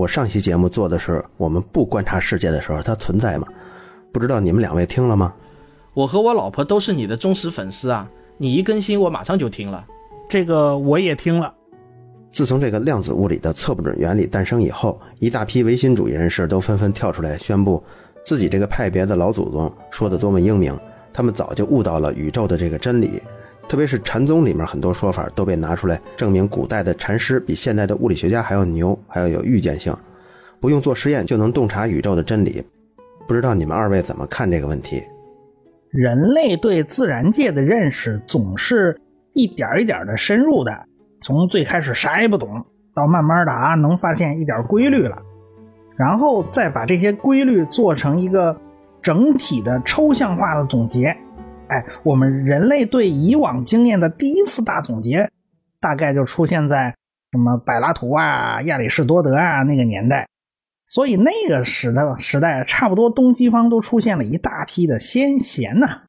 我上期节目做的是我们不观察世界的时候，它存在吗？不知道你们两位听了吗？我和我老婆都是你的忠实粉丝啊，你一更新我马上就听了。这个我也听了。自从这个量子物理的测不准原理诞生以后，一大批唯心主义人士都纷纷跳出来宣布，自己这个派别的老祖宗说的多么英明，他们早就悟到了宇宙的这个真理。特别是禅宗里面很多说法都被拿出来证明，古代的禅师比现代的物理学家还要牛，还要有预见性，不用做实验就能洞察宇宙的真理。不知道你们二位怎么看这个问题？人类对自然界的认识总是一点一点的深入的，从最开始啥也不懂，到慢慢的啊能发现一点规律了，然后再把这些规律做成一个整体的抽象化的总结。哎，我们人类对以往经验的第一次大总结，大概就出现在什么柏拉图啊、亚里士多德啊那个年代。所以那个时的时代，差不多东西方都出现了一大批的先贤呐。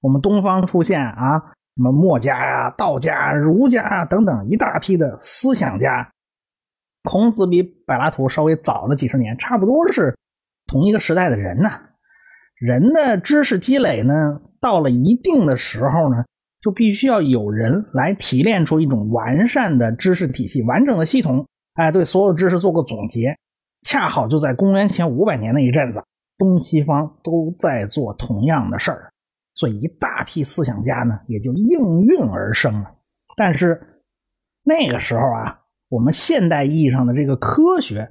我们东方出现啊，什么墨家呀、道家、儒家啊等等一大批的思想家。孔子比柏拉图稍微早了几十年，差不多是同一个时代的人呐。人的知识积累呢？到了一定的时候呢，就必须要有人来提炼出一种完善的知识体系、完整的系统，哎，对所有知识做个总结。恰好就在公元前五百年那一阵子，东西方都在做同样的事儿，所以一大批思想家呢也就应运而生了。但是那个时候啊，我们现代意义上的这个科学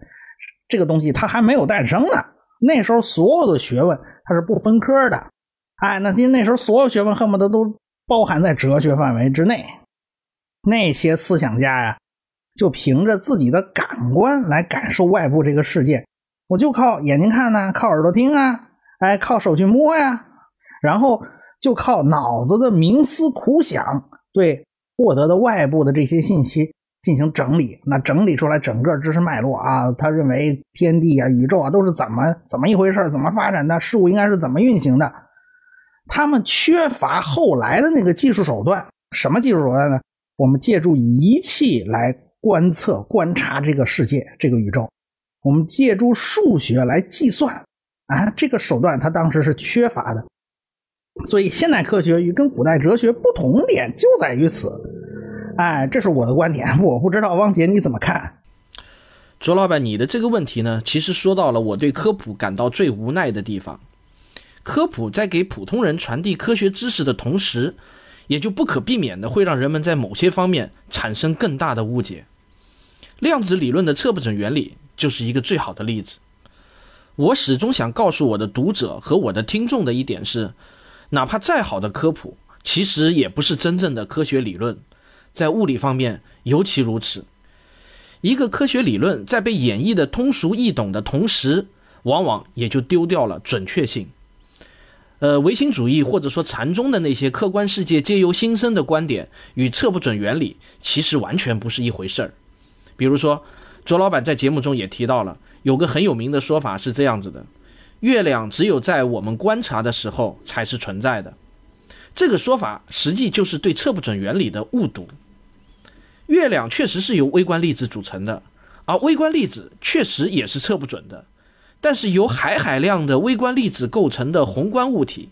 这个东西它还没有诞生呢。那时候所有的学问它是不分科的。哎，那今那时候所有学问恨不得都包含在哲学范围之内。那些思想家呀，就凭着自己的感官来感受外部这个世界。我就靠眼睛看呢，靠耳朵听啊，哎，靠手去摸呀，然后就靠脑子的冥思苦想，对获得的外部的这些信息进行整理。那整理出来整个知识脉络啊，他认为天地啊、宇宙啊都是怎么怎么一回事怎么发展的，事物应该是怎么运行的。他们缺乏后来的那个技术手段，什么技术手段呢？我们借助仪器来观测、观察这个世界、这个宇宙，我们借助数学来计算，啊，这个手段他当时是缺乏的。所以，现代科学与跟古代哲学不同点就在于此。哎，这是我的观点，我不知道汪杰你怎么看？卓老板，你的这个问题呢，其实说到了我对科普感到最无奈的地方。科普在给普通人传递科学知识的同时，也就不可避免的会让人们在某些方面产生更大的误解。量子理论的测不准原理就是一个最好的例子。我始终想告诉我的读者和我的听众的一点是，哪怕再好的科普，其实也不是真正的科学理论，在物理方面尤其如此。一个科学理论在被演绎的通俗易懂的同时，往往也就丢掉了准确性。呃，唯心主义或者说禅宗的那些客观世界皆由心生的观点与测不准原理，其实完全不是一回事儿。比如说，卓老板在节目中也提到了，有个很有名的说法是这样子的：月亮只有在我们观察的时候才是存在的。这个说法实际就是对测不准原理的误读。月亮确实是由微观粒子组成的，而微观粒子确实也是测不准的。但是由海海量的微观粒子构成的宏观物体，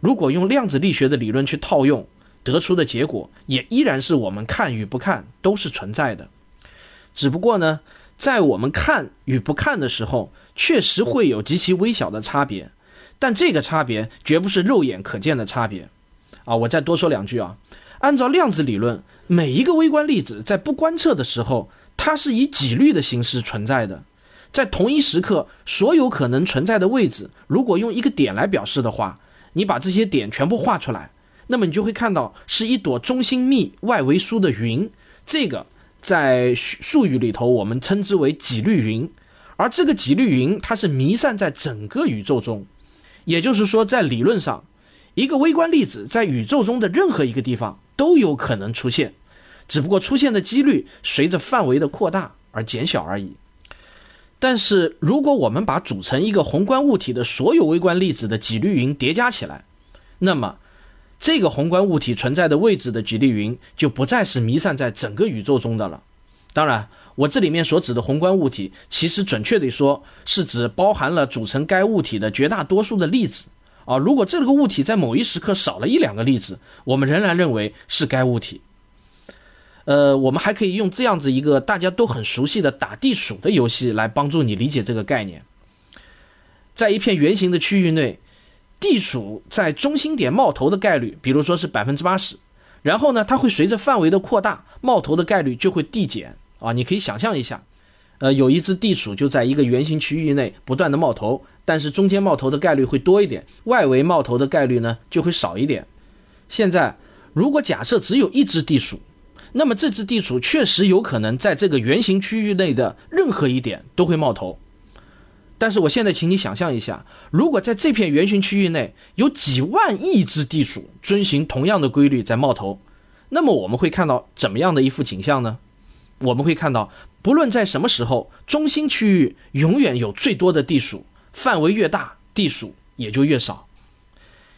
如果用量子力学的理论去套用，得出的结果也依然是我们看与不看都是存在的。只不过呢，在我们看与不看的时候，确实会有极其微小的差别，但这个差别绝不是肉眼可见的差别。啊，我再多说两句啊。按照量子理论，每一个微观粒子在不观测的时候，它是以几率的形式存在的。在同一时刻，所有可能存在的位置，如果用一个点来表示的话，你把这些点全部画出来，那么你就会看到是一朵中心密、外围疏的云。这个在术语里头我们称之为几率云。而这个几率云，它是弥散在整个宇宙中。也就是说，在理论上，一个微观粒子在宇宙中的任何一个地方都有可能出现，只不过出现的几率随着范围的扩大而减小而已。但是，如果我们把组成一个宏观物体的所有微观粒子的几率云叠加起来，那么这个宏观物体存在的位置的几率云就不再是弥散在整个宇宙中的了。当然，我这里面所指的宏观物体，其实准确地说，是指包含了组成该物体的绝大多数的粒子。啊，如果这个物体在某一时刻少了一两个粒子，我们仍然认为是该物体。呃，我们还可以用这样子一个大家都很熟悉的打地鼠的游戏来帮助你理解这个概念。在一片圆形的区域内，地鼠在中心点冒头的概率，比如说是百分之八十，然后呢，它会随着范围的扩大，冒头的概率就会递减。啊，你可以想象一下，呃，有一只地鼠就在一个圆形区域内不断的冒头，但是中间冒头的概率会多一点，外围冒头的概率呢就会少一点。现在，如果假设只有一只地鼠，那么这只地鼠确实有可能在这个圆形区域内的任何一点都会冒头。但是我现在请你想象一下，如果在这片圆形区域内有几万亿只地鼠遵循同样的规律在冒头，那么我们会看到怎么样的一幅景象呢？我们会看到，不论在什么时候，中心区域永远有最多的地鼠，范围越大，地鼠也就越少。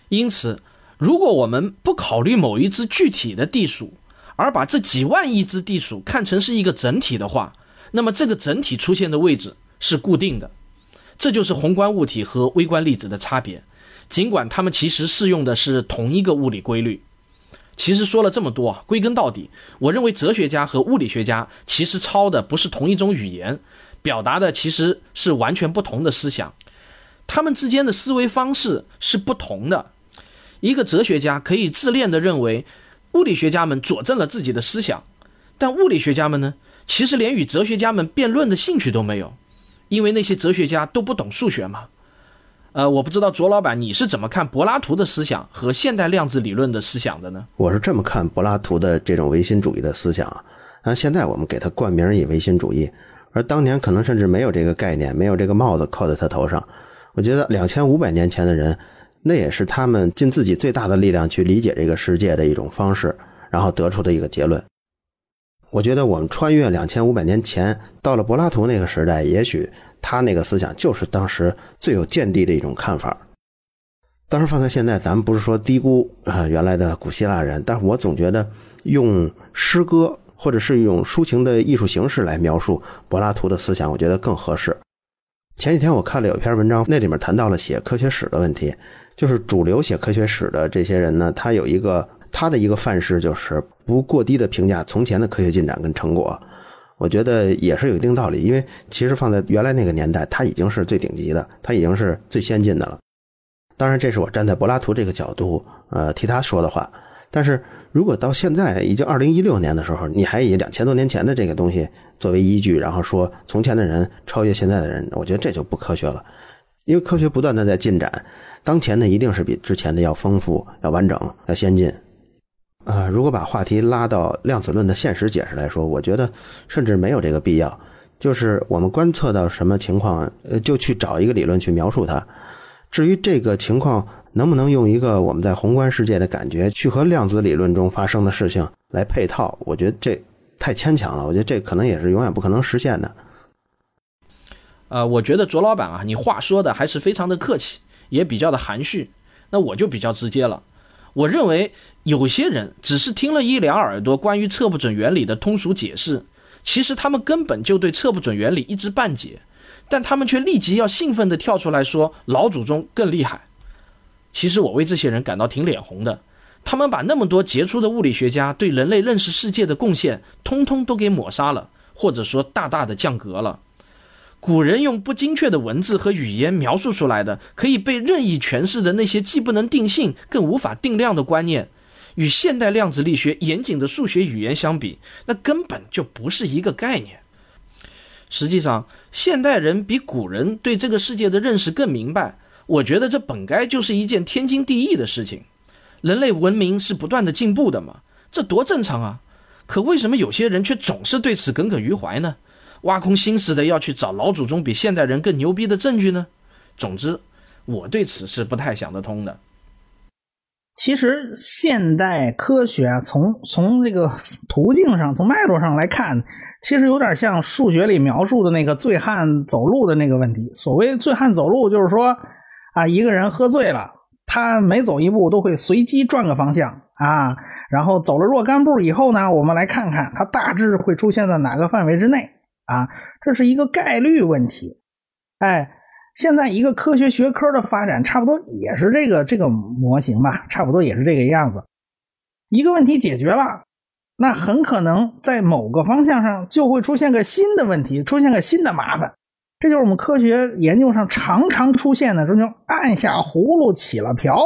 因此，如果我们不考虑某一只具体的地鼠，而把这几万亿只地鼠看成是一个整体的话，那么这个整体出现的位置是固定的。这就是宏观物体和微观粒子的差别，尽管它们其实适用的是同一个物理规律。其实说了这么多啊，归根到底，我认为哲学家和物理学家其实抄的不是同一种语言，表达的其实是完全不同的思想，他们之间的思维方式是不同的。一个哲学家可以自恋地认为，物理学家们佐证了自己的思想，但物理学家们呢，其实连与哲学家们辩论的兴趣都没有，因为那些哲学家都不懂数学嘛。呃，我不知道卓老板你是怎么看柏拉图的思想和现代量子理论的思想的呢？我是这么看柏拉图的这种唯心主义的思想，啊，现在我们给他冠名以唯心主义，而当年可能甚至没有这个概念，没有这个帽子扣在他头上。我觉得两千五百年前的人，那也是他们尽自己最大的力量去理解这个世界的一种方式，然后得出的一个结论。我觉得我们穿越两千五百年前，到了柏拉图那个时代，也许。他那个思想就是当时最有见地的一种看法。当时放在现在，咱们不是说低估啊原来的古希腊人，但是我总觉得用诗歌或者是用抒情的艺术形式来描述柏拉图的思想，我觉得更合适。前几天我看了有一篇文章，那里面谈到了写科学史的问题，就是主流写科学史的这些人呢，他有一个他的一个范式，就是不过低的评价从前的科学进展跟成果。我觉得也是有一定道理，因为其实放在原来那个年代，它已经是最顶级的，它已经是最先进的了。当然，这是我站在柏拉图这个角度，呃，替他说的话。但是如果到现在已经二零一六年的时候，你还以两千多年前的这个东西作为依据，然后说从前的人超越现在的人，我觉得这就不科学了。因为科学不断的在进展，当前的一定是比之前的要丰富、要完整、要先进。啊，如果把话题拉到量子论的现实解释来说，我觉得甚至没有这个必要。就是我们观测到什么情况，呃，就去找一个理论去描述它。至于这个情况能不能用一个我们在宏观世界的感觉去和量子理论中发生的事情来配套，我觉得这太牵强了。我觉得这可能也是永远不可能实现的。呃，我觉得卓老板啊，你话说的还是非常的客气，也比较的含蓄。那我就比较直接了。我认为有些人只是听了一两耳朵关于测不准原理的通俗解释，其实他们根本就对测不准原理一知半解，但他们却立即要兴奋地跳出来说老祖宗更厉害。其实我为这些人感到挺脸红的，他们把那么多杰出的物理学家对人类认识世界的贡献，通通都给抹杀了，或者说大大的降格了。古人用不精确的文字和语言描述出来的，可以被任意诠释的那些既不能定性，更无法定量的观念，与现代量子力学严谨的数学语言相比，那根本就不是一个概念。实际上，现代人比古人对这个世界的认识更明白，我觉得这本该就是一件天经地义的事情。人类文明是不断的进步的嘛，这多正常啊！可为什么有些人却总是对此耿耿于怀呢？挖空心思的要去找老祖宗比现代人更牛逼的证据呢？总之，我对此是不太想得通的。其实，现代科学从从这个途径上、从脉络上来看，其实有点像数学里描述的那个醉汉走路的那个问题。所谓醉汉走路，就是说啊，一个人喝醉了，他每走一步都会随机转个方向啊，然后走了若干步以后呢，我们来看看他大致会出现在哪个范围之内。啊，这是一个概率问题。哎，现在一个科学学科的发展，差不多也是这个这个模型吧，差不多也是这个样子。一个问题解决了，那很可能在某个方向上就会出现个新的问题，出现个新的麻烦。这就是我们科学研究上常常出现的这种按下葫芦起了瓢。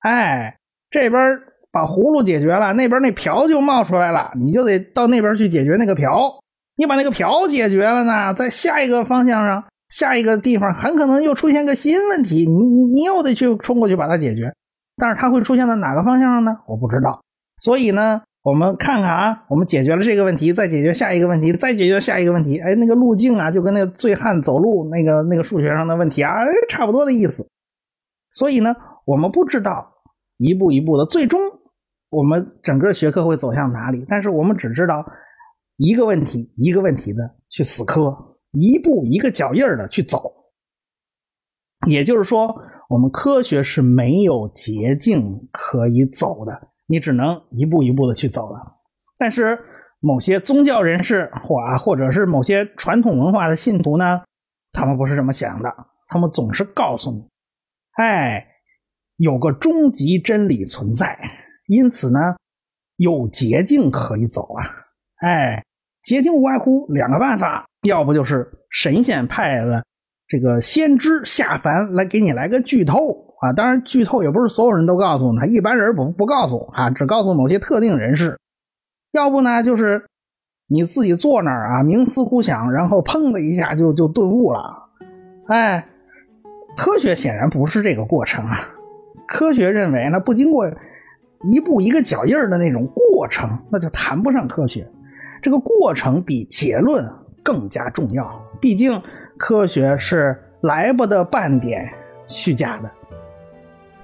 哎，这边把葫芦解决了，那边那瓢就冒出来了，你就得到那边去解决那个瓢。你把那个瓢解决了呢，在下一个方向上，下一个地方很可能又出现个新问题，你你你又得去冲过去把它解决。但是它会出现在哪个方向上呢？我不知道。所以呢，我们看看啊，我们解决了这个问题，再解决下一个问题，再解决下一个问题。哎，那个路径啊，就跟那个醉汉走路那个那个数学上的问题啊，哎，差不多的意思。所以呢，我们不知道一步一步的，最终我们整个学科会走向哪里，但是我们只知道一个问题一个问题的去死磕，一步一个脚印的去走。也就是说，我们科学是没有捷径可以走的。你只能一步一步的去走了，但是某些宗教人士或啊，或者是某些传统文化的信徒呢，他们不是这么想的，他们总是告诉你，哎，有个终极真理存在，因此呢，有捷径可以走啊，哎，捷径无外乎两个办法，要不就是神仙派了这个先知下凡来给你来个剧透。啊，当然，剧透也不是所有人都告诉他，一般人不不告诉啊，只告诉某些特定人士。要不呢，就是你自己坐那儿啊，冥思苦想，然后砰的一下就就顿悟了。哎，科学显然不是这个过程啊。科学认为，那不经过一步一个脚印的那种过程，那就谈不上科学。这个过程比结论更加重要，毕竟科学是来不得半点虚假的。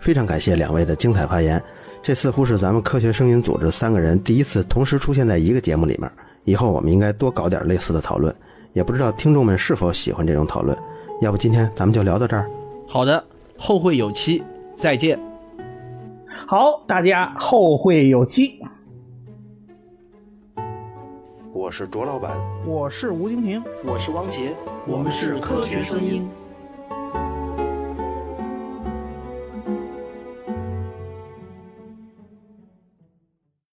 非常感谢两位的精彩发言，这似乎是咱们科学声音组织三个人第一次同时出现在一个节目里面。以后我们应该多搞点类似的讨论，也不知道听众们是否喜欢这种讨论。要不今天咱们就聊到这儿。好的，后会有期，再见。好，大家后会有期。我是卓老板，我是吴京平，我是汪杰，我们是科学声音。